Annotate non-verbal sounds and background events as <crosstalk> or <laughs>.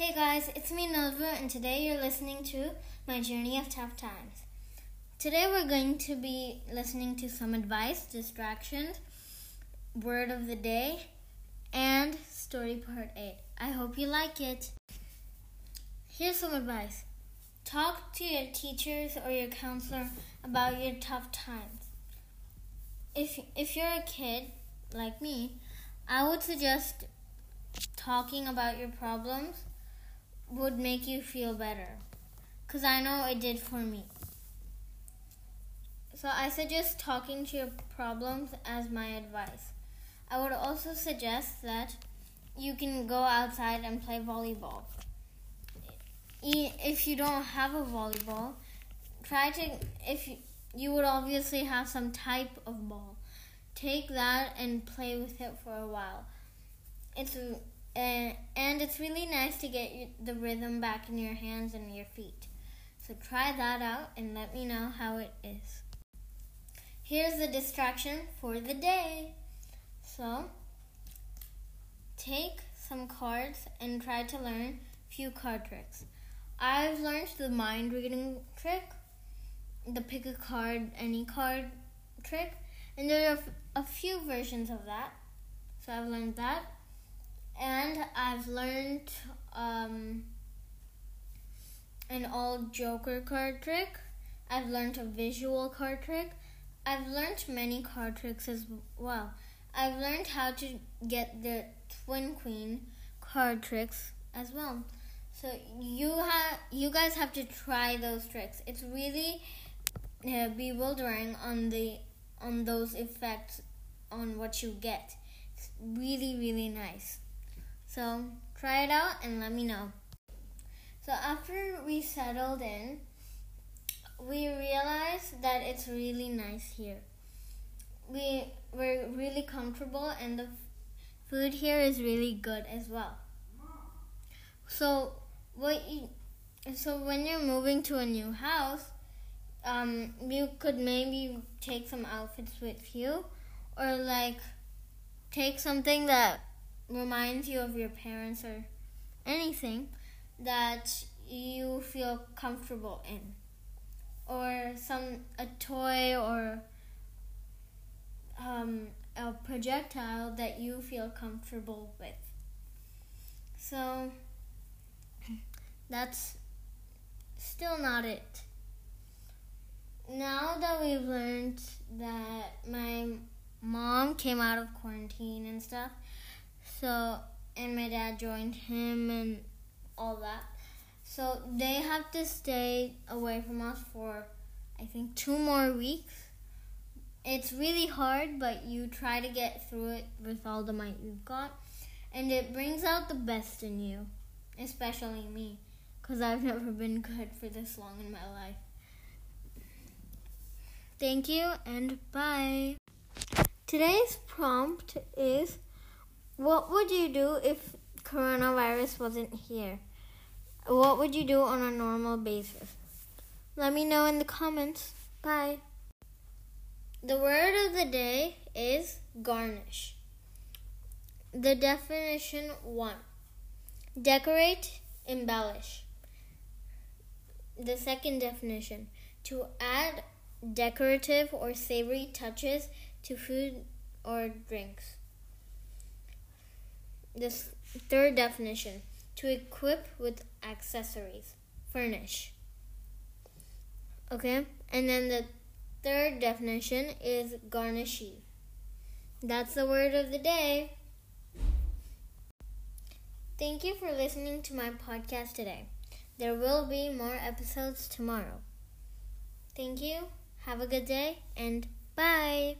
Hey guys, it's me Nova, and today you're listening to my journey of tough times. Today we're going to be listening to some advice, distractions, word of the day, and story part 8. I hope you like it. Here's some advice talk to your teachers or your counselor about your tough times. If, if you're a kid like me, I would suggest talking about your problems would make you feel better. Because I know it did for me. So I suggest talking to your problems as my advice. I would also suggest that you can go outside and play volleyball. If you don't have a volleyball, try to, if you, you would obviously have some type of ball, take that and play with it for a while. It's and, it's really nice to get the rhythm back in your hands and your feet. So try that out and let me know how it is. Here's the distraction for the day. So take some cards and try to learn a few card tricks. I've learned the mind reading trick, the pick a card, any card trick, and there are a few versions of that. So I've learned that and I've learned um, an old Joker card trick. I've learned a visual card trick. I've learned many card tricks as well. I've learned how to get the Twin Queen card tricks as well. So you have you guys have to try those tricks. It's really uh, bewildering on the on those effects on what you get. It's really really nice. So try it out and let me know. So after we settled in, we realized that it's really nice here. We were really comfortable and the food here is really good as well. So what you, so when you're moving to a new house, um, you could maybe take some outfits with you or like take something that reminds you of your parents or anything that you feel comfortable in. Or some a toy or um, a projectile that you feel comfortable with. So that's still not it. Now that we've learned that my mom came out of quarantine and stuff so, and my dad joined him and all that. So they have to stay away from us for, I think, two more weeks. It's really hard, but you try to get through it with all the might you've got. And it brings out the best in you, especially me, because I've <laughs> never been good for this long in my life. Thank you and bye. Today's prompt is what would you do if coronavirus wasn't here? What would you do on a normal basis? Let me know in the comments. Bye. The word of the day is garnish. The definition 1 Decorate, embellish. The second definition to add decorative or savory touches to food or drinks. This third definition to equip with accessories, furnish. Okay, and then the third definition is garnishee. That's the word of the day. Thank you for listening to my podcast today. There will be more episodes tomorrow. Thank you. Have a good day and bye.